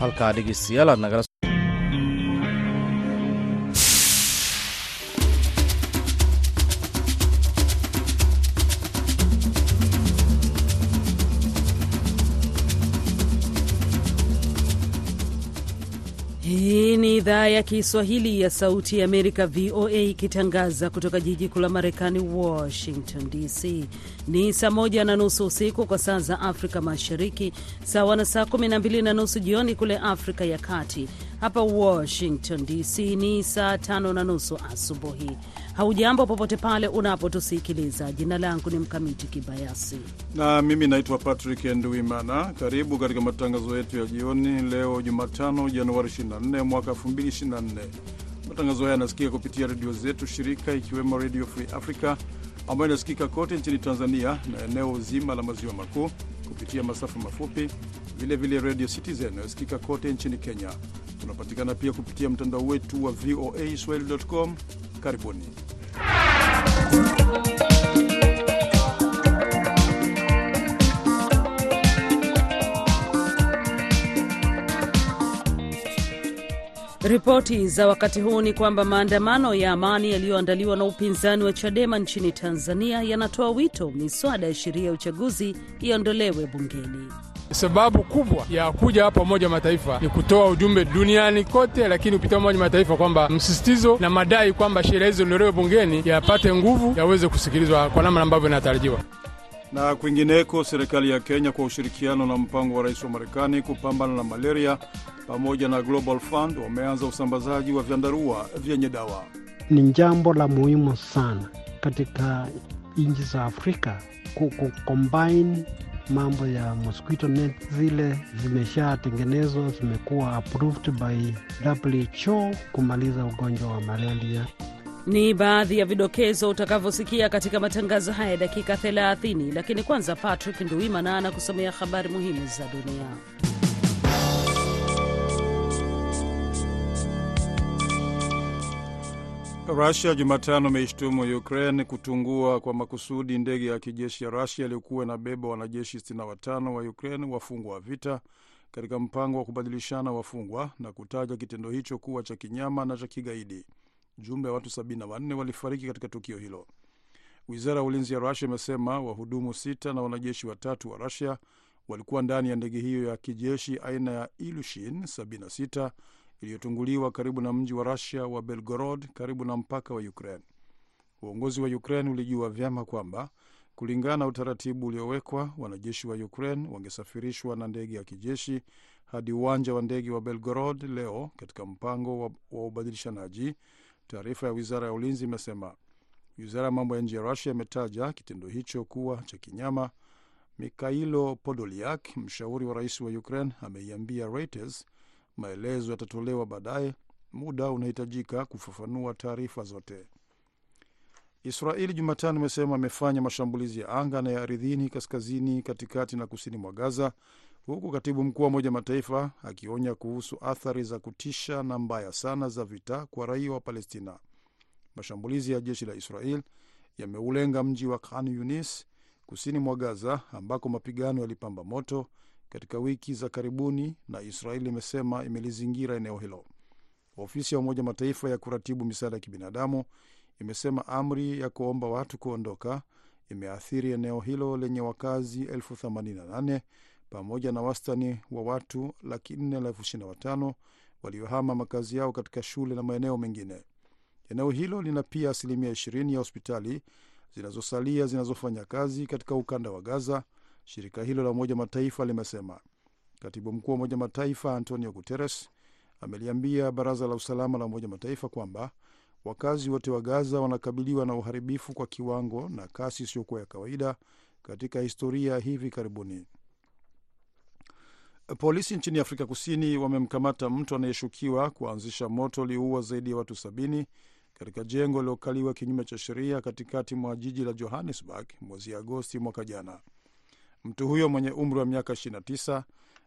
halkaa dhegeystayaal aad nagala ni idhaa ya Kiswahili ya Sauti ya Amerika, VOA, ikitangaza kutoka jiji kuu la Marekani, Washington DC. Ni saa moja na nusu usiku kwa saa za Afrika Mashariki, sawa na saa kumi na mbili na nusu jioni kule Afrika ya Kati. Hapa Washington DC ni saa tano na nusu asubuhi. Haujambo popote pale unapotusikiliza. Jina langu ni Mkamiti Kibayasi na mimi naitwa Patrick Nduimana. Karibu katika matangazo yetu ya jioni leo Jumatano, Januari 24 mwaka 2024. Matangazo haya yanasikika kupitia redio zetu shirika, ikiwemo Radio Free Africa ambayo inasikika kote nchini Tanzania na eneo zima la maziwa makuu kupitia masafa mafupi, vilevile Radio Citizen inayosikika kote nchini Kenya. Tunapatikana pia kupitia mtandao wetu wa VOA Swahili.com. Karibuni. Ripoti za wakati huu ni kwamba maandamano ya amani yaliyoandaliwa na upinzani wa Chadema nchini Tanzania yanatoa wito miswada ya sheria ya uchaguzi iondolewe bungeni. Sababu kubwa ya kuja hapa Umoja wa Mataifa ni kutoa ujumbe duniani kote, lakini kupitia Umoja wa Mataifa kwamba msisitizo na madai kwamba sheria hizo ziondolewe bungeni yapate nguvu, yaweze kusikilizwa kwa namna ambavyo inatarajiwa. Na kwingineko, serikali ya Kenya kwa ushirikiano na mpango wa rais wa Marekani kupambana na malaria pamoja na Global Fund wameanza usambazaji wa vyandarua vyenye dawa. Ni jambo la muhimu sana katika nchi za Afrika kucombine mambo ya mosquito net zile zimeshatengenezwa, zimekuwa approved by WHO kumaliza ugonjwa wa malaria. Ni baadhi ya vidokezo utakavyosikia katika matangazo haya ya dakika 30, lakini kwanza Patrick Nduwimana anakusomea habari muhimu za dunia. Rusia Jumatano imeishtumu Ukraine kutungua kwa makusudi ndege ya kijeshi ya Rusia iliyokuwa inabeba wanajeshi 65 wa Ukraine, wafungwa wa vita, katika mpango wa kubadilishana wafungwa na kutaja kitendo hicho kuwa cha kinyama na cha kigaidi. Jumla ya watu 74 walifariki katika tukio hilo. Wizara ya ulinzi ya Rusia imesema wahudumu sita na wanajeshi watatu wa Rusia walikuwa ndani ya ndege hiyo ya kijeshi aina ya Ilushin 76 iliyotunguliwa karibu na mji wa Rusia wa Belgorod karibu na mpaka wa Ukraine. Uongozi wa Ukraine ulijua vyema kwamba kulingana na utaratibu uliowekwa, wanajeshi wa Ukraine wangesafirishwa na ndege ya kijeshi hadi uwanja wa ndege wa Belgorod leo katika mpango wa, wa ubadilishanaji. Taarifa ya wizara ya ulinzi imesema. Wizara ya mambo ya nje ya Rusia imetaja kitendo hicho kuwa cha kinyama. Mikhailo Podolyak, mshauri wa rais wa Ukraine, ameiambia Reuters maelezo yatatolewa baadaye. Muda unahitajika kufafanua taarifa zote. Israeli Jumatano imesema amefanya mashambulizi ya anga na ya ardhini kaskazini, katikati na kusini mwa Gaza, huku katibu mkuu wa Umoja Mataifa akionya kuhusu athari za kutisha na mbaya sana za vita kwa raia wa Palestina. Mashambulizi ya jeshi la Israel yameulenga mji wa Khan Yunis kusini mwa Gaza, ambako mapigano yalipamba moto katika wiki za karibuni, na Israeli imesema imelizingira eneo hilo. Ofisi ya Umoja Mataifa ya kuratibu misaada ya kibinadamu imesema amri ya kuomba watu kuondoka imeathiri eneo hilo lenye wakazi elfu 88 pamoja na wastani wa watu laki nne ishirini waliohama makazi yao katika shule na maeneo mengine. Eneo hilo lina pia asilimia 20 ya hospitali zinazosalia zinazofanya kazi katika ukanda wa Gaza. Shirika hilo la Umoja Mataifa limesema. Katibu mkuu wa Umoja Mataifa Antonio Guterres ameliambia Baraza la Usalama la Umoja Mataifa kwamba wakazi wote wa Gaza wanakabiliwa na uharibifu kwa kiwango na kasi isiyokuwa ya kawaida katika historia hivi karibuni. Polisi nchini Afrika Kusini wamemkamata mtu anayeshukiwa kuanzisha moto ulioua zaidi ya watu sabini katika jengo lililokaliwa kinyume cha sheria katikati mwa jiji la Johannesburg mwezi Agosti mwaka jana. Mtu huyo mwenye umri wa miaka 29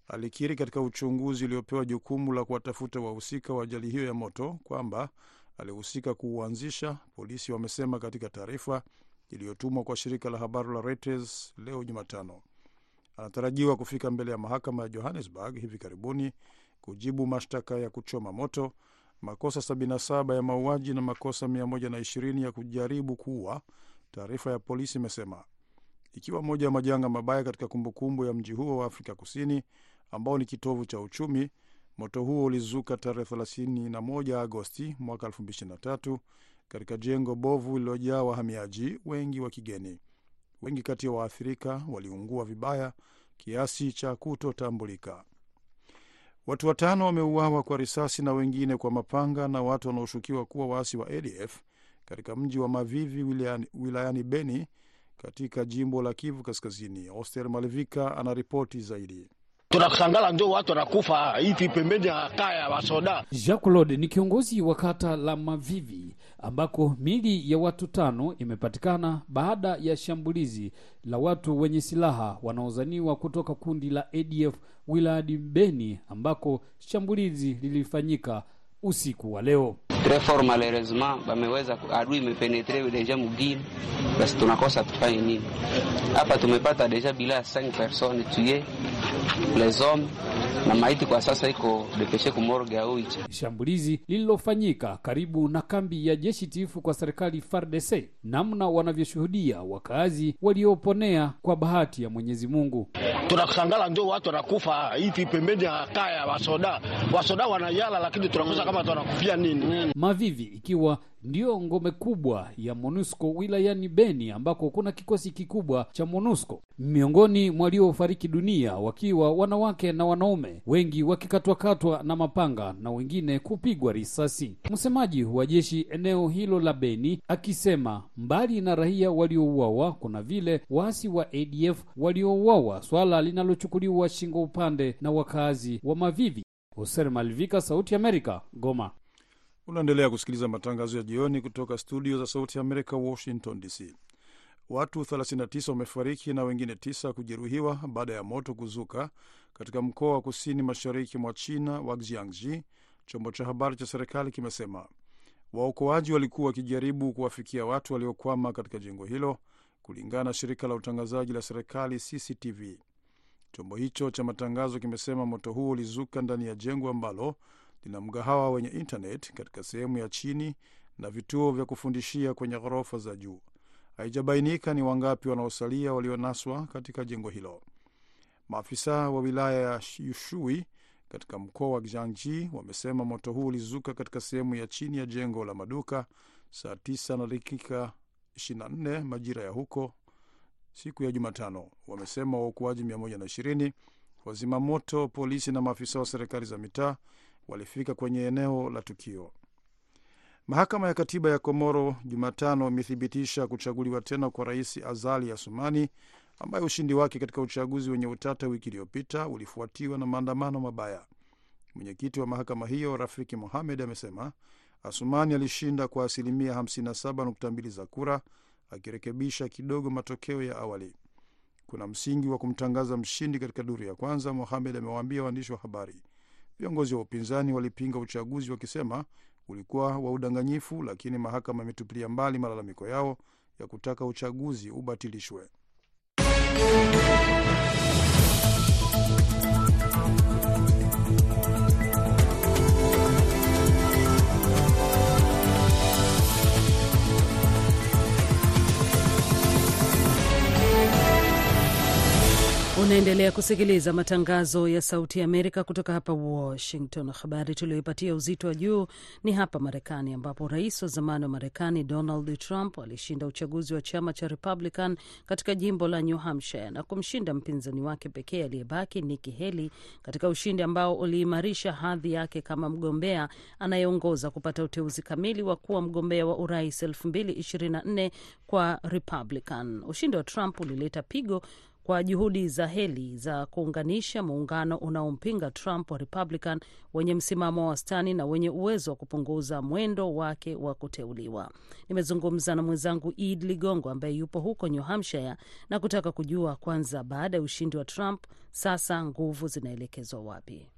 alikiri katika uchunguzi uliopewa jukumu la kuwatafuta wahusika wa ajali hiyo ya moto kwamba alihusika kuuanzisha, polisi wamesema katika taarifa iliyotumwa kwa shirika la habari la Reuters leo Jumatano. Anatarajiwa kufika mbele ya mahakama ya Johannesburg hivi karibuni kujibu mashtaka ya kuchoma moto, makosa 77 ya mauaji na makosa 120 ya kujaribu kuua, taarifa ya polisi imesema, ikiwa moja ya majanga mabaya katika kumbukumbu ya mji huo wa Afrika Kusini ambao ni kitovu cha uchumi. Moto huo ulizuka tarehe 31 Agosti mwaka 2023 katika jengo bovu lililojaa wahamiaji wengi wa kigeni. Wengi kati ya waathirika waliungua vibaya kiasi cha kutotambulika. Watu watano wameuawa kwa risasi na wengine kwa mapanga na watu wanaoshukiwa kuwa waasi wa ADF katika mji wa Mavivi wilayani, wilayani Beni katika jimbo la Kivu Kaskazini. Oster Malivika anaripoti zaidi. Tunasangala ndio watu wanakufa hivi pembeni ya kaya wasoda. Jacques Claude ni kiongozi wa kata la Mavivi ambako mili ya watu tano imepatikana baada ya shambulizi la watu wenye silaha wanaozaniwa kutoka kundi la ADF wilayani Beni ambako shambulizi lilifanyika usiku wa leo. Tres fort malheureusement bameweza adui imepenetre deja mugini, basi tunakosa tufanye nini hapa? Tumepata deja bila 5 personnes tuye les hommes na maiti kwa sasa iko depeshe kumorge au icha. Shambulizi lililofanyika karibu na kambi ya jeshi tifu kwa serikali FARDC, namna wanavyoshuhudia wakazi walioponea kwa bahati ya Mwenyezi Mungu. Tunashangala ndio watu wanakufa hivi pembeni ya kaya wasoda. Wasoda wanayala, lakini tunakosa kama tunakufia nini. Mavivi ikiwa ndiyo ngome kubwa ya MONUSCO wilayani Beni ambako kuna kikosi kikubwa cha MONUSCO, miongoni mwa waliofariki dunia wakiwa wanawake na wanaume, wengi wakikatwakatwa na mapanga na wengine kupigwa risasi. Msemaji wa jeshi eneo hilo la Beni akisema mbali na raia waliouawa, kuna vile waasi wa ADF waliouawa, swala linalochukuliwa shingo upande na wakazi wa Mavivi. Hoser Malvika, Sauti Amerika, Goma. Unaendelea kusikiliza matangazo ya jioni kutoka studio za Sauti ya Amerika, Washington DC. Watu 39 wamefariki na wengine tisa kujeruhiwa baada ya moto kuzuka katika mkoa wa kusini mashariki mwa China wa Jiangxi, chombo cha habari cha serikali kimesema. Waokoaji walikuwa wakijaribu kuwafikia watu waliokwama katika jengo hilo, kulingana na shirika la utangazaji la serikali CCTV. Chombo hicho cha matangazo kimesema moto huo ulizuka ndani ya jengo ambalo lina mgahawa wenye intanet katika sehemu ya chini na vituo vya kufundishia kwenye ghorofa za juu. Haijabainika ni wangapi wanaosalia walionaswa katika jengo hilo. Maafisa wa wilaya ya Yushui katika mkoa wa Jiangxi wamesema moto huu ulizuka katika sehemu ya chini ya jengo la maduka saa 9 na dakika 24 majira ya huko siku ya Jumatano. Wamesema waokoaji 120, wazima moto, polisi na maafisa wa serikali za mitaa walifika kwenye eneo la tukio. Mahakama ya katiba ya Komoro Jumatano imethibitisha kuchaguliwa tena kwa rais Azali Asumani ambaye ushindi wake katika uchaguzi wenye utata wiki iliyopita ulifuatiwa na maandamano mabaya. Mwenyekiti wa mahakama hiyo Rafiki Mohamed amesema Asumani alishinda kwa asilimia 57.2 za kura, akirekebisha kidogo matokeo ya awali. Kuna msingi wa kumtangaza mshindi katika duru ya kwanza, Mohamed amewaambia waandishi wa habari. Viongozi wa upinzani walipinga uchaguzi wakisema ulikuwa wa udanganyifu, lakini mahakama imetupilia mbali malalamiko yao ya kutaka uchaguzi ubatilishwe. Thank you. Unaendelea kusikiliza matangazo ya Sauti ya Amerika kutoka hapa Washington. Habari tuliyoipatia uzito wa juu ni hapa Marekani, ambapo rais wa zamani wa Marekani Donald Trump alishinda uchaguzi wa chama cha Republican katika jimbo la New Hampshire na kumshinda mpinzani wake pekee aliyebaki Nikki Haley katika ushindi ambao uliimarisha hadhi yake kama mgombea anayeongoza kupata uteuzi kamili wa kuwa mgombea wa urais 2024 kwa Republican. Ushindi wa Trump ulileta pigo kwa juhudi za Haley za kuunganisha muungano unaompinga Trump wa Republican wenye msimamo wa wastani na wenye uwezo wa kupunguza mwendo wake wa kuteuliwa. Nimezungumza na mwenzangu Ed Ligongo ambaye yupo huko New Hampshire na kutaka kujua kwanza, baada ya ushindi wa Trump, sasa nguvu zinaelekezwa wapi?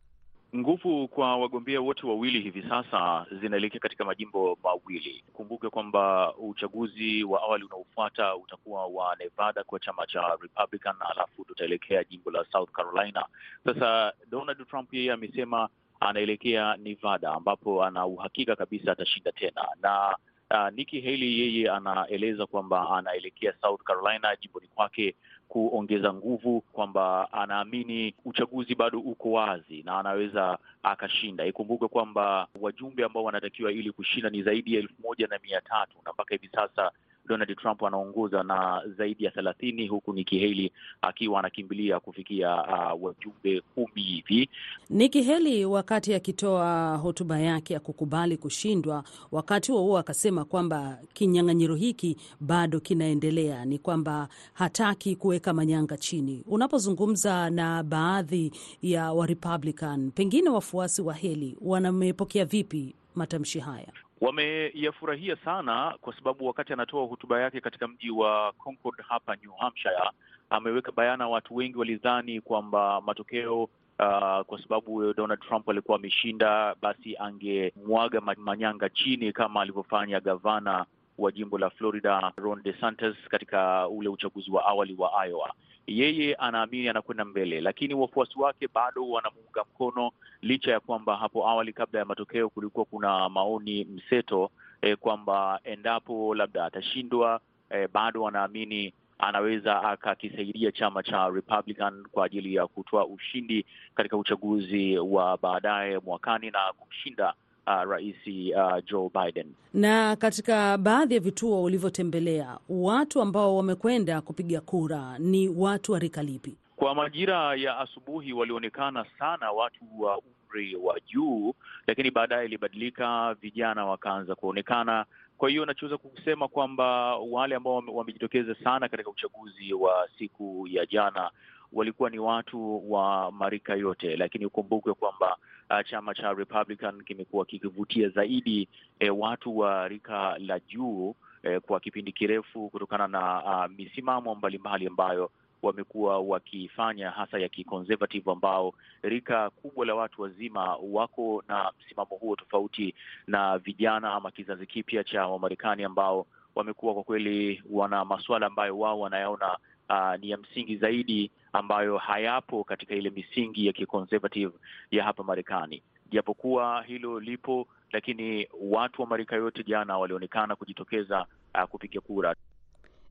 Nguvu kwa wagombea wote wawili hivi sasa zinaelekea katika majimbo mawili. Kumbuke kwamba uchaguzi wa awali unaofuata utakuwa wa Nevada kwa chama cha Republican, alafu tutaelekea jimbo la South Carolina. Sasa Donald Trump yeye amesema anaelekea Nevada ambapo ana uhakika kabisa atashinda tena na uh, Nikki Haley yeye anaeleza kwamba anaelekea South Carolina jimboni kwake kuongeza nguvu, kwamba anaamini uchaguzi bado uko wazi na anaweza akashinda. Ikumbuke kwamba wajumbe ambao wanatakiwa ili kushinda ni zaidi ya elfu moja na mia tatu na mpaka hivi sasa Donald Trump anaongoza na zaidi ya thelathini huku Nikki Haley akiwa anakimbilia kufikia uh, wajumbe kumi hivi. Nikki Haley wakati akitoa hotuba yake ya kukubali kushindwa, wakati huo huo akasema kwamba kinyang'anyiro hiki bado kinaendelea, ni kwamba hataki kuweka manyanga chini. Unapozungumza na baadhi ya wa Republican, pengine wafuasi wa Haley wanamepokea vipi matamshi haya? Wameyafurahia sana kwa sababu wakati anatoa hotuba yake katika mji wa Concord hapa New Hampshire, ameweka bayana, watu wengi walidhani kwamba matokeo Uh, kwa sababu Donald Trump alikuwa ameshinda, basi angemwaga manyanga chini kama alivyofanya gavana wa jimbo la Florida Ron DeSantis katika ule uchaguzi wa awali wa Iowa. Yeye anaamini anakwenda mbele, lakini wafuasi wake bado wanamuunga mkono, licha ya kwamba hapo awali kabla ya matokeo kulikuwa kuna maoni mseto eh, kwamba endapo labda atashindwa eh, bado wanaamini anaweza akakisaidia chama cha Republican kwa ajili ya kutoa ushindi katika uchaguzi wa baadaye mwakani na kumshinda uh, rais uh, Joe Biden. Na katika baadhi ya vituo ulivyotembelea, watu ambao wamekwenda kupiga kura ni watu wa rika lipi? Kwa majira ya asubuhi walionekana sana watu wa umri wa juu, lakini baadaye ilibadilika, vijana wakaanza kuonekana. Kwa hiyo nachoweza kusema kwamba wale ambao wamejitokeza sana katika uchaguzi wa siku ya jana walikuwa ni watu wa marika yote, lakini ukumbukwe kwamba uh, chama cha Republican kimekuwa kikivutia zaidi e, watu wa rika la juu e, kwa kipindi kirefu kutokana na uh, misimamo mbalimbali ambayo wamekuwa wakifanya hasa ya kiconservative, ambao rika kubwa la watu wazima wako na msimamo huo, tofauti na vijana ama kizazi kipya cha Wamarekani ambao wamekuwa kwa kweli wana masuala ambayo wao wanayaona uh, ni ya msingi zaidi ambayo hayapo katika ile misingi ya kiconservative ya hapa Marekani. Japokuwa hilo lipo, lakini watu wa marika yote jana walionekana kujitokeza uh, kupiga kura.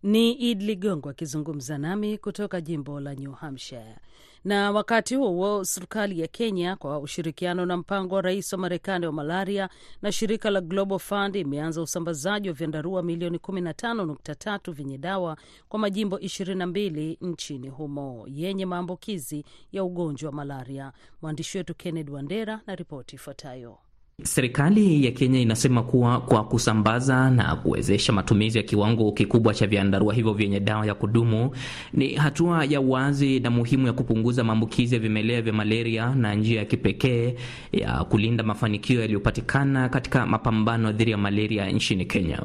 Ni Id Ligongo akizungumza nami kutoka jimbo la New Hampshire. Na wakati huo huo, serikali ya Kenya kwa ushirikiano na mpango wa rais wa Marekani wa malaria na shirika la Global Fund imeanza usambazaji wa vyandarua milioni 15.3 vyenye dawa kwa majimbo 22 nchini humo yenye maambukizi ya ugonjwa wa malaria. Mwandishi wetu Kenneth Wandera na ripoti ifuatayo. Serikali ya Kenya inasema kuwa kwa kusambaza na kuwezesha matumizi ya kiwango kikubwa cha vyandarua hivyo vyenye dawa ya kudumu ni hatua ya wazi na muhimu ya kupunguza maambukizi ya vimelea vya malaria na njia ya kipekee ya kulinda mafanikio yaliyopatikana katika mapambano dhidi ya malaria nchini Kenya.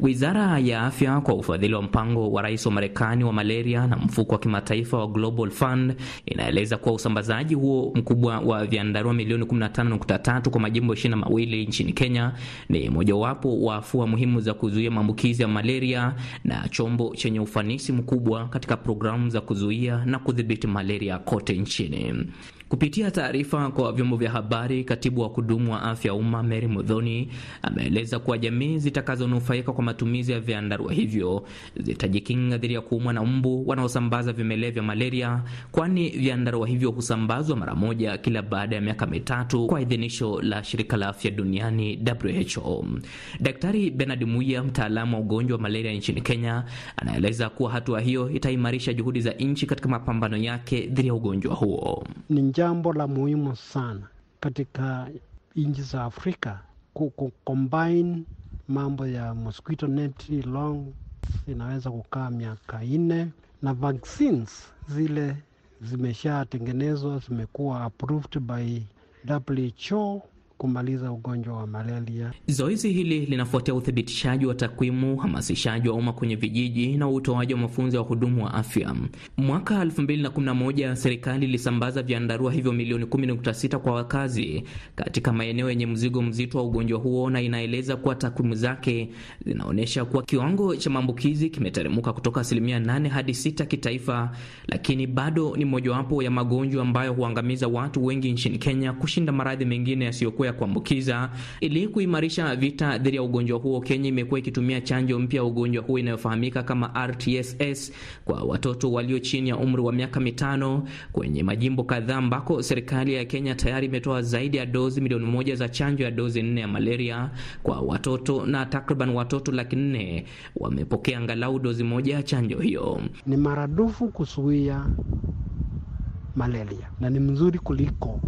Wizara ya Afya kwa ufadhili wa mpango wa rais wa Marekani wa malaria na mfuko wa kimataifa wa Global Fund inaeleza kuwa usambazaji huo mkubwa wa vyandarua milioni 15.3 kwa majimbo ishirini na mawili nchini Kenya ni mojawapo wa afua muhimu za kuzuia maambukizi ya malaria na chombo chenye ufanisi mkubwa katika programu za kuzuia na kudhibiti malaria kote nchini. Kupitia taarifa kwa vyombo vya habari, katibu wa kudumu wa afya ya umma Mary Mudhoni ameeleza kuwa jamii zitakazonufaika kwa matumizi ya vyandarua hivyo zitajikinga dhidi ya kuumwa na mbu wanaosambaza vimelea vya malaria, kwani vyandarua hivyo husambazwa mara moja kila baada ya miaka mitatu kwa idhinisho la shirika la afya duniani WHO. Daktari Bernard Muya, mtaalamu wa ugonjwa wa malaria nchini Kenya, anaeleza kuwa hatua hiyo itaimarisha juhudi za nchi katika mapambano yake dhidi ya ugonjwa huo. Jambo la muhimu sana katika nchi za Afrika kucombine mambo ya mosquito net long inaweza kukaa miaka nne na vaccines zile zimeshatengenezwa zimekuwa approved by WHO kumaliza ugonjwa wa malaria. Zoezi hili linafuatia uthibitishaji wa takwimu, uhamasishaji wa umma kwenye vijiji na utoaji wa mafunzo ya wahudumu wa afya. Mwaka 2011 serikali ilisambaza vyandarua hivyo milioni 10.6 kwa wakazi katika maeneo yenye mzigo mzito wa ugonjwa huo, na inaeleza kuwa takwimu zake zinaonyesha kuwa kiwango cha maambukizi kimeteremuka kutoka asilimia 8 hadi 6 kitaifa, lakini bado ni mojawapo ya magonjwa ambayo huangamiza watu wengi nchini Kenya kushinda maradhi mengine yasiyokuwa ya kuambukiza. Ili kuimarisha vita dhidi ya ugonjwa huo, Kenya imekuwa ikitumia chanjo mpya ya ugonjwa huo inayofahamika kama RTSS kwa watoto walio chini ya umri wa miaka mitano kwenye majimbo kadhaa ambako serikali ya Kenya tayari imetoa zaidi ya dozi milioni moja za chanjo ya dozi nne ya malaria kwa watoto na takriban watoto laki nne wamepokea angalau dozi moja ya chanjo hiyo. Ni maradufu kuzuia malaria na ni mzuri kuliko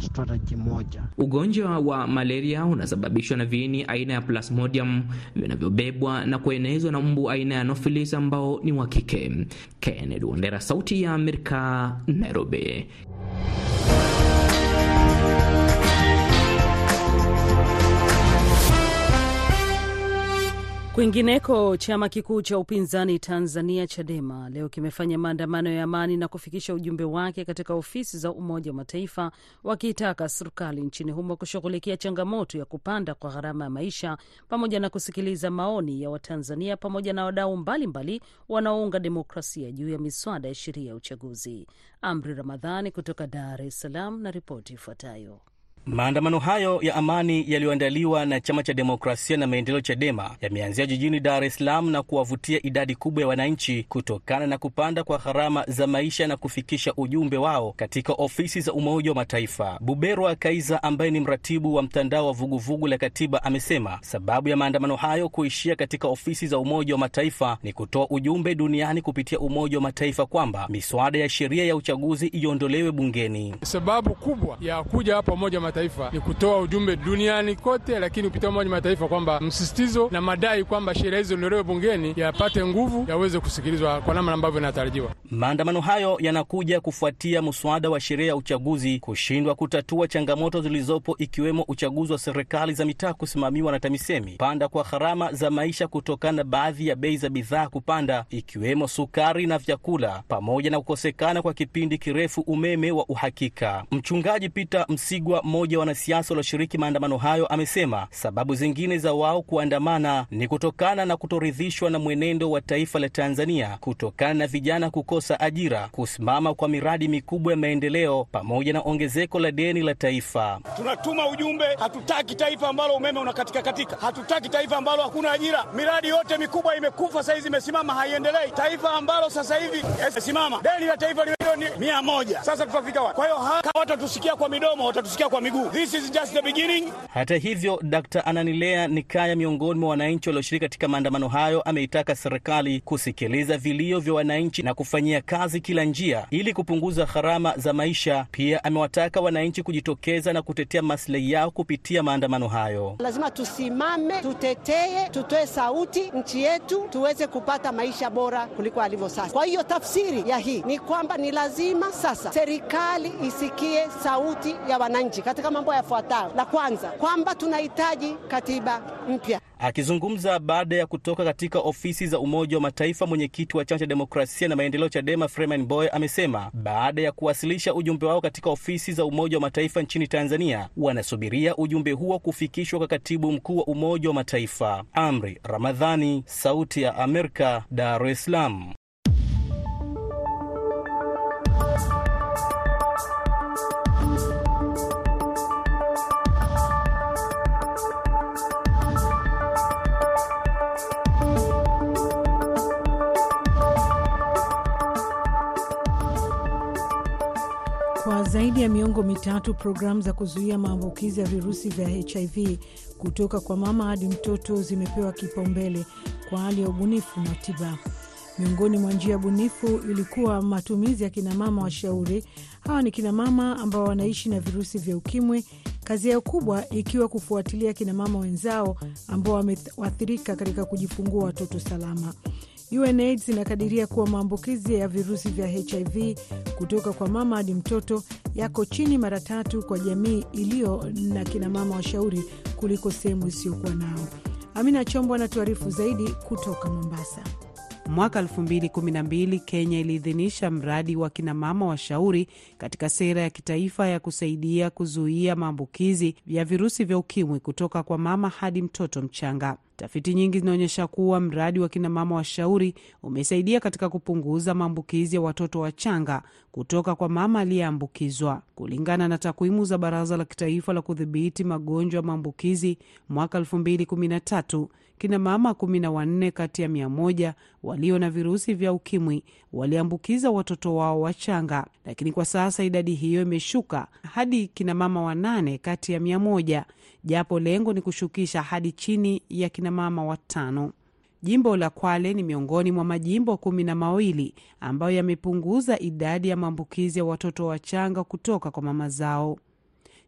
strategy moja. Ugonjwa wa malaria unasababishwa na viini aina ya Plasmodium vinavyobebwa na kuenezwa na mbu aina ya Anopheles ambao ni wa kike. Kennedy Wandera, Sauti ya Amerika, Nairobi. Kwingineko, chama kikuu cha upinzani Tanzania Chadema leo kimefanya maandamano ya amani na kufikisha ujumbe wake katika ofisi za Umoja wa Mataifa wakiitaka serikali nchini humo kushughulikia changamoto ya kupanda kwa gharama ya maisha pamoja na kusikiliza maoni ya Watanzania pamoja na wadau mbalimbali wanaounga demokrasia juu ya miswada ya sheria ya uchaguzi. Amri Ramadhani kutoka Dar es Salaam na ripoti ifuatayo. Maandamano hayo ya amani yaliyoandaliwa na chama cha demokrasia na maendeleo Chadema yameanzia jijini Dar es Salaam na kuwavutia idadi kubwa ya wananchi kutokana na kupanda kwa gharama za maisha na kufikisha ujumbe wao katika ofisi za Umoja wa Mataifa. Buberwa Kaiza ambaye ni mratibu wa mtandao wa vuguvugu la katiba amesema sababu ya maandamano hayo kuishia katika ofisi za Umoja wa Mataifa ni kutoa ujumbe duniani kupitia Umoja wa Mataifa kwamba miswada ya sheria ya uchaguzi iondolewe bungeni. Sababu kubwa ya kuja hapa Umoja wa Mataifa ni kutoa ujumbe duniani kote, lakini kupitia Umoja Mataifa kwamba msisitizo na madai kwamba sheria hizo ziondolewe bungeni yapate nguvu, yaweze kusikilizwa kwa namna ambavyo inatarajiwa. Maandamano hayo yanakuja kufuatia mswada wa sheria ya uchaguzi kushindwa kutatua changamoto zilizopo ikiwemo uchaguzi wa serikali za mitaa kusimamiwa na TAMISEMI, panda kwa gharama za maisha kutokana na baadhi ya bei za bidhaa kupanda ikiwemo sukari na vyakula, pamoja na kukosekana kwa kipindi kirefu umeme wa uhakika. Mchungaji Peter Msigwa, mmoja wa wanasiasa walioshiriki maandamano hayo, amesema sababu zingine za wao kuandamana ni kutokana na kutoridhishwa na mwenendo wa taifa la Tanzania kutokana na vijana kukosa ajira, kusimama kwa miradi mikubwa ya maendeleo, pamoja na ongezeko la deni la taifa. Tunatuma ujumbe, hatutaki taifa ambalo umeme unakatika katika, hatutaki taifa ambalo hakuna ajira. Miradi yote mikubwa imekufa, sahizi, imesimama, haiendelei. Taifa ambalo sasa hivi simama, deni la taifa milioni mia moja. Sasa tutafika wapi? Kwa hiyo haka watatusikia kwa midomo, watatusikia kwa miguu. This is just the beginning. Hata hivyo, Dkt. Ananilea Nikaya, miongoni mwa wananchi walioshiriki katika maandamano hayo, ameitaka serikali kusikiliza vilio vya wananchi na kufanyia kazi kila njia ili kupunguza gharama za maisha. Pia amewataka wananchi kujitokeza na kutetea maslahi yao kupitia maandamano hayo. Lazima tusimame, tutetee, tutoe sauti nchi yetu tuweze kupata maisha bora kuliko alivyo sasa. Kwa hiyo tafsiri ya hii ni kwamba ni lazima sasa serikali isikie sauti ya wananchi katika mambo yafuatayo. La kwanza, kwamba tunahitaji katiba mpya. Akizungumza baada ya kutoka katika ofisi za Umoja wa Mataifa, mwenyekiti wa chama cha demokrasia na maendeleo Chadema Freeman Boy amesema baada ya kuwasilisha ujumbe wao katika ofisi za Umoja wa Mataifa nchini Tanzania, wanasubiria ujumbe huo kufikishwa kwa katibu mkuu wa Umoja wa Mataifa. Amri Ramadhani, Sauti ya Amerika, Dar es Salaam. Zaidi ya miongo mitatu programu za kuzuia maambukizi ya virusi vya HIV kutoka kwa mama hadi mtoto zimepewa kipaumbele kwa hali ya ubunifu na tiba. Miongoni mwa njia bunifu ilikuwa matumizi ya kinamama washauri. Hawa ni kinamama ambao wanaishi na virusi vya ukimwi, kazi yao kubwa ikiwa kufuatilia kinamama wenzao ambao wameathirika katika kujifungua watoto salama. UNAIDS inakadiria kuwa maambukizi ya virusi vya HIV kutoka kwa mama hadi mtoto yako chini mara tatu kwa jamii iliyo na kinamama washauri kuliko sehemu isiyokuwa nao. Amina Chombo anatuarifu zaidi kutoka Mombasa. Mwaka 2012 Kenya iliidhinisha mradi wa kinamama washauri katika sera ya kitaifa ya kusaidia kuzuia maambukizi ya virusi vya ukimwi kutoka kwa mama hadi mtoto mchanga. Tafiti nyingi zinaonyesha kuwa mradi wa kinamama washauri umesaidia katika kupunguza maambukizi ya watoto wachanga kutoka kwa mama aliyeambukizwa. Kulingana na takwimu za Baraza la Kitaifa la Kudhibiti Magonjwa ya Maambukizi mwaka 2013 kina mama kumi na wanne kati ya mia moja walio na virusi vya ukimwi waliambukiza watoto wao wachanga, lakini kwa sasa idadi hiyo imeshuka hadi kina mama wanane kati ya mia moja japo lengo ni kushukisha hadi chini ya kinamama watano. Jimbo la Kwale ni miongoni mwa majimbo kumi na mawili ambayo yamepunguza idadi ya maambukizi ya watoto wachanga kutoka kwa mama zao.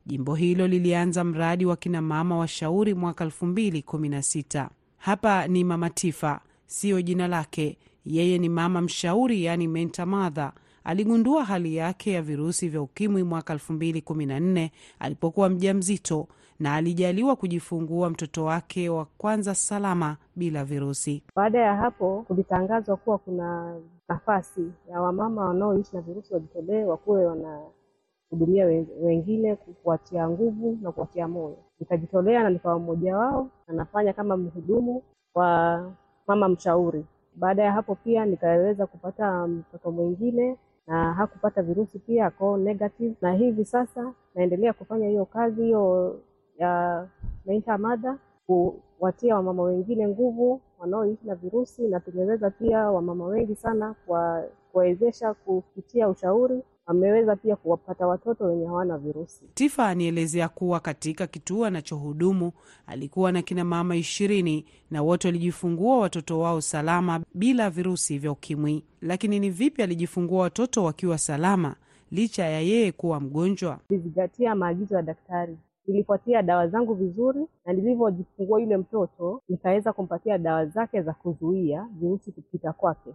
Jimbo hilo lilianza mradi wa kinamama washauri mwaka 2016. Hapa ni Mama Tifa, siyo jina lake. Yeye ni mama mshauri, yaani menta madha. Aligundua hali yake ya virusi vya ukimwi mwaka 2014 alipokuwa mjamzito na alijaliwa kujifungua mtoto wake wa kwanza salama bila virusi. Baada ya hapo, kulitangazwa kuwa kuna nafasi ya wamama wanaoishi na virusi wajitolee, wakuwe wanahudumia wengine, kuwatia nguvu na kuwatia moyo. Nikajitolea na nikawa mmoja wao, na kama mhudumu wa mama mshauri. Baada ya hapo pia nikaweza kupata mtoto mwingine na hakupata virusi pia, ako negative, na hivi sasa naendelea kufanya hiyo kazi hiyo ya mentor mother, kuwatia wamama wengine nguvu wanaoishi na virusi, na tumeweza pia wamama wengi sana kuwawezesha kupitia ushauri wameweza pia kuwapata watoto wenye hawana virusi. Tifa anielezea kuwa katika kituo anachohudumu alikuwa na kina mama ishirini na wote walijifungua watoto wao salama bila virusi vya ukimwi. Lakini ni vipi alijifungua watoto wakiwa salama licha ya yeye kuwa mgonjwa? Nilizingatia maagizo ya daktari, nilifuatia dawa zangu vizuri, na nilivyojifungua yule mtoto nikaweza kumpatia dawa zake za kuzuia virusi kupita kwake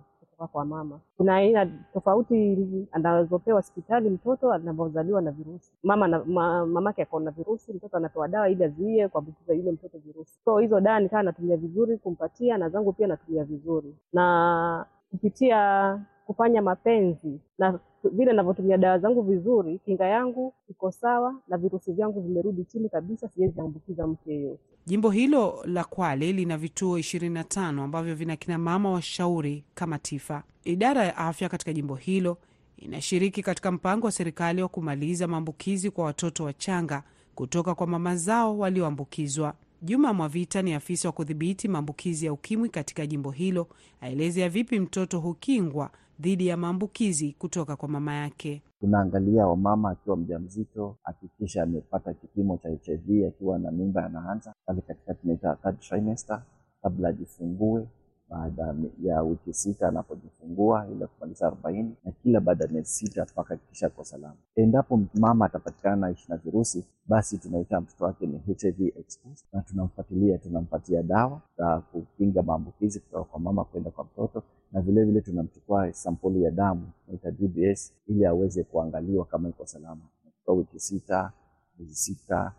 kwa mama. Kuna aina tofauti anazopewa hospitali mtoto anavyozaliwa na virusi. Mama na, ma, mamake ako na virusi, mtoto anapewa dawa ili azuie kuambukiza yule mtoto virusi. So hizo dawa nikaa natumia vizuri kumpatia, na zangu pia natumia vizuri, na kupitia kufanya mapenzi na vile navyotumia dawa zangu vizuri, kinga yangu iko sawa na virusi vyangu vimerudi chini kabisa, siwezi ambukiza mtu yeyote. Jimbo hilo la Kwale lina vituo 25 ambavyo vina kina mama washauri kama Tifa. Idara ya afya katika jimbo hilo inashiriki katika mpango wa serikali wa kumaliza maambukizi kwa watoto wachanga kutoka kwa mama zao walioambukizwa. Juma Mwavita ni afisa wa kudhibiti maambukizi ya ukimwi katika jimbo hilo, aelezea vipi mtoto hukingwa dhidi ya maambukizi kutoka kwa mama yake. Tunaangalia wamama akiwa mjamzito, hakikisha amepata kipimo cha HIV akiwa na mimba anaanza pale katika tunaita third trimester, kabla ajifungue, baada ya wiki sita anapojifungua ile kumaliza arobaini, na kila baada ya miezi sita mpaka kwa salama. Endapo mama atapatikana ishi na virusi, basi tunaita mtoto wake ni HIV exposed, na tunamfuatilia, tunampatia dawa za kukinga maambukizi kutoka kwa mama kwenda kwa mtoto na vilevile tunamchukua sampuli ya damu naita DBS ili aweze kuangaliwa kama iko salama kwa wiki sita, miezi sita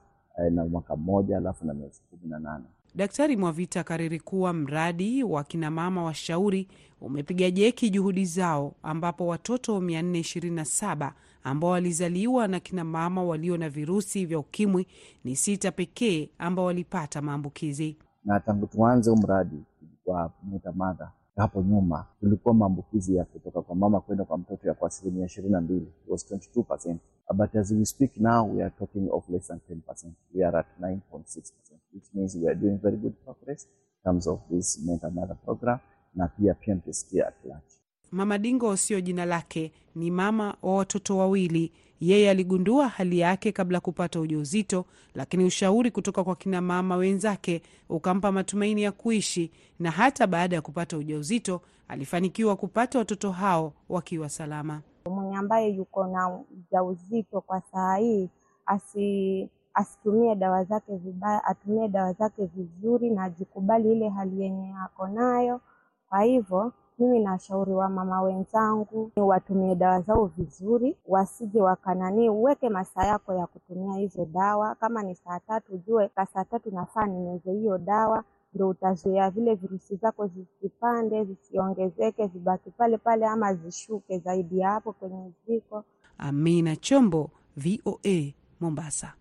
na mwaka mmoja, alafu na miezi kumi na nane. Daktari Mwavita kariri kuwa mradi wa kinamama washauri umepiga jeki juhudi zao, ambapo watoto 427 ambao walizaliwa na kinamama walio na virusi vya ukimwi ni sita pekee ambao walipata maambukizi. Na tangu tuanze mradi wa Mentor Mother hapo nyuma tulikuwa maambukizi ya kutoka kwa mama kwenda kwa mtoto ya kwa asilimia ishirini na mbili was 22%. But as we speak now we are talking of less than 10%. We are at 9.6%, which means we are doing very good progress in terms of this mental Mother program na pia PMTCT at large. Mama Dingo sio jina lake, ni mama wa watoto wawili. Yeye aligundua hali yake kabla kupata ujauzito, lakini ushauri kutoka kwa kina mama wenzake ukampa matumaini ya kuishi, na hata baada ya kupata ujauzito alifanikiwa kupata watoto hao wakiwa salama. Mwenye ambaye yuko na ujauzito kwa saa hii asi asitumie dawa zake vibaya, atumie dawa zake vizuri na ajikubali ile hali yenye ako nayo Kwa hivyo mimi nawashauri wa mama wenzangu watumie dawa zao vizuri, wasije wakanani, uweke masaa yako ya kutumia hizo dawa. Kama ni saa tatu, ujue ka saa tatu nafaa nimeze hiyo dawa, ndo utazuia vile virusi zako zisipande, zisiongezeke, zibaki pale pale ama zishuke zaidi ya hapo kwenye ziko. Amina Chombo, VOA Mombasa.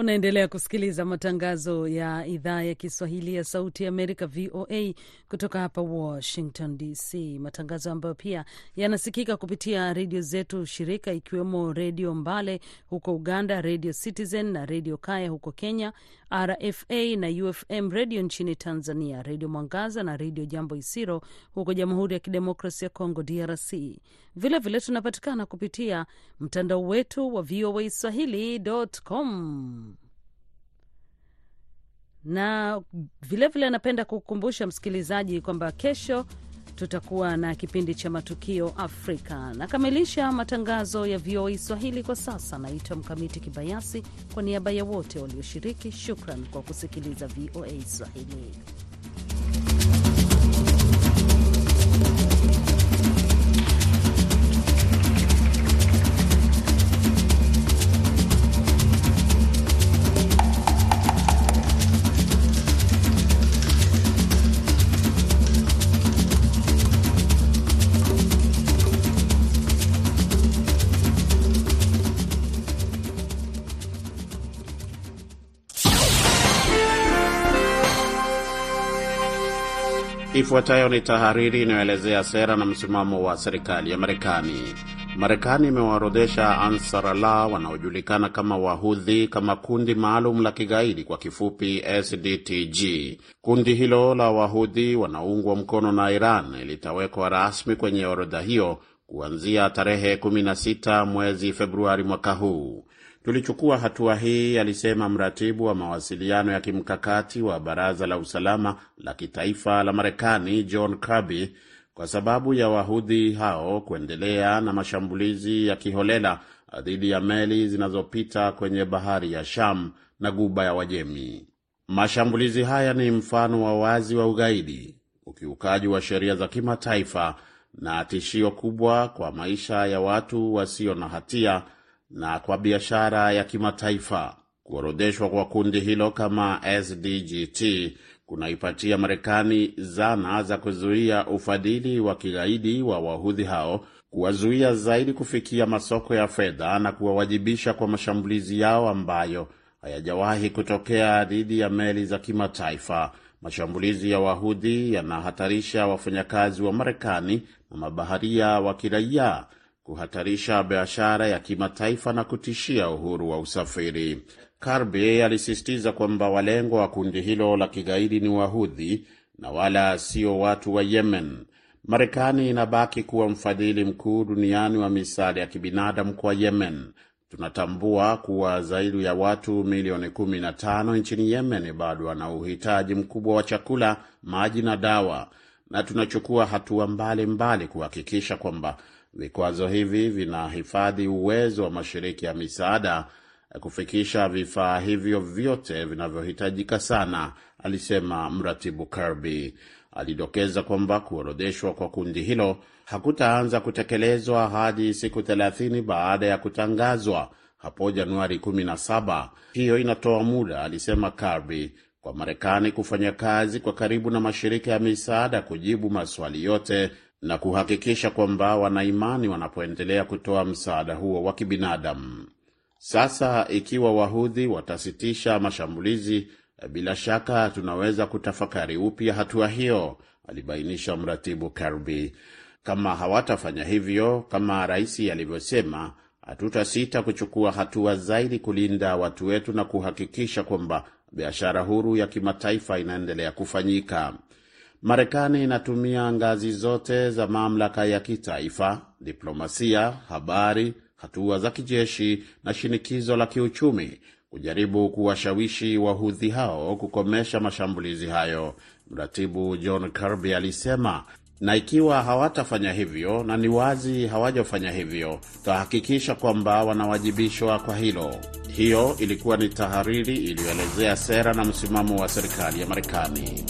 Unaendelea kusikiliza matangazo ya idhaa ya Kiswahili ya Sauti ya Amerika, VOA, kutoka hapa Washington DC, matangazo ambayo pia yanasikika kupitia redio zetu shirika, ikiwemo Redio Mbale huko Uganda, Redio Citizen na Redio Kaya huko Kenya, RFA na UFM Redio nchini Tanzania, Redio Mwangaza na Redio Jambo Isiro huko Jamhuri ya Kidemokrasi ya Kongo, DRC. Vilevile vile tunapatikana kupitia mtandao wetu wa VOA Swahili.com na vilevile vile napenda kukumbusha msikilizaji kwamba kesho tutakuwa na kipindi cha matukio Afrika. Nakamilisha matangazo ya VOA Swahili kwa sasa. Naitwa Mkamiti Kibayasi, kwa niaba ya wote walioshiriki, shukran kwa kusikiliza VOA Swahili. Ifuatayo ni tahariri inayoelezea sera na msimamo wa serikali ya Marekani. Marekani imewaorodhesha Ansar Allah wanaojulikana kama Wahudhi kama kundi maalum la kigaidi, kwa kifupi SDTG. Kundi hilo la Wahudhi wanaoungwa mkono na Iran litawekwa rasmi kwenye orodha hiyo kuanzia tarehe 16 mwezi Februari mwaka huu. Tulichukua hatua hii, alisema mratibu wa mawasiliano ya kimkakati wa Baraza la Usalama la Kitaifa la Marekani John Kirby, kwa sababu ya wahudhi hao kuendelea na mashambulizi ya kiholela dhidi ya meli zinazopita kwenye bahari ya Sham na Guba ya Wajemi. Mashambulizi haya ni mfano wa wazi wa ugaidi, ukiukaji wa sheria za kimataifa na tishio kubwa kwa maisha ya watu wasio na hatia na kwa biashara ya kimataifa. Kuorodheshwa kwa kundi hilo kama SDGT kunaipatia Marekani zana za kuzuia ufadhili wa kigaidi wa wahudhi hao, kuwazuia zaidi kufikia masoko ya fedha na kuwawajibisha kwa mashambulizi yao ambayo hayajawahi kutokea dhidi ya meli za kimataifa. Mashambulizi ya wahudhi yanahatarisha wafanyakazi wa Marekani na mabaharia wa kiraia kuhatarisha biashara ya kimataifa na kutishia uhuru wa usafiri. Karbi alisisitiza kwamba walengwa wa kundi hilo la kigaidi ni Wahudhi na wala sio watu wa Yemen. Marekani inabaki kuwa mfadhili mkuu duniani wa misaada ya kibinadamu kwa Yemen. Tunatambua kuwa zaidi ya watu milioni 15 nchini Yemen bado wana uhitaji mkubwa wa chakula, maji na dawa, na tunachukua hatua mbalimbali kuhakikisha kwamba vikwazo hivi vinahifadhi uwezo wa mashirika ya misaada kufikisha vifaa hivyo vyote vinavyohitajika sana, alisema mratibu Kirby. Alidokeza kwamba kuorodheshwa kwa kundi hilo hakutaanza kutekelezwa hadi siku 30 baada ya kutangazwa hapo Januari 17. Hiyo inatoa muda, alisema Kirby, kwa Marekani kufanya kazi kwa karibu na mashirika ya misaada kujibu maswali yote na kuhakikisha kwamba wanaimani wanapoendelea kutoa msaada huo wa kibinadamu. Sasa ikiwa wahudhi watasitisha mashambulizi, bila shaka tunaweza kutafakari upya hatua hiyo, alibainisha mratibu Kirby. Kama hawatafanya hivyo, kama rais alivyosema, hatutasita kuchukua hatua zaidi kulinda watu wetu na kuhakikisha kwamba biashara huru ya kimataifa inaendelea kufanyika. Marekani inatumia ngazi zote za mamlaka ya kitaifa, diplomasia, habari, hatua za kijeshi na shinikizo la kiuchumi kujaribu kuwashawishi wahudhi hao kukomesha mashambulizi hayo, mratibu John Kirby alisema. Na ikiwa hawatafanya hivyo, na ni wazi hawajafanya hivyo, tutahakikisha kwamba wanawajibishwa kwa hilo. Hiyo ilikuwa ni tahariri iliyoelezea sera na msimamo wa serikali ya Marekani.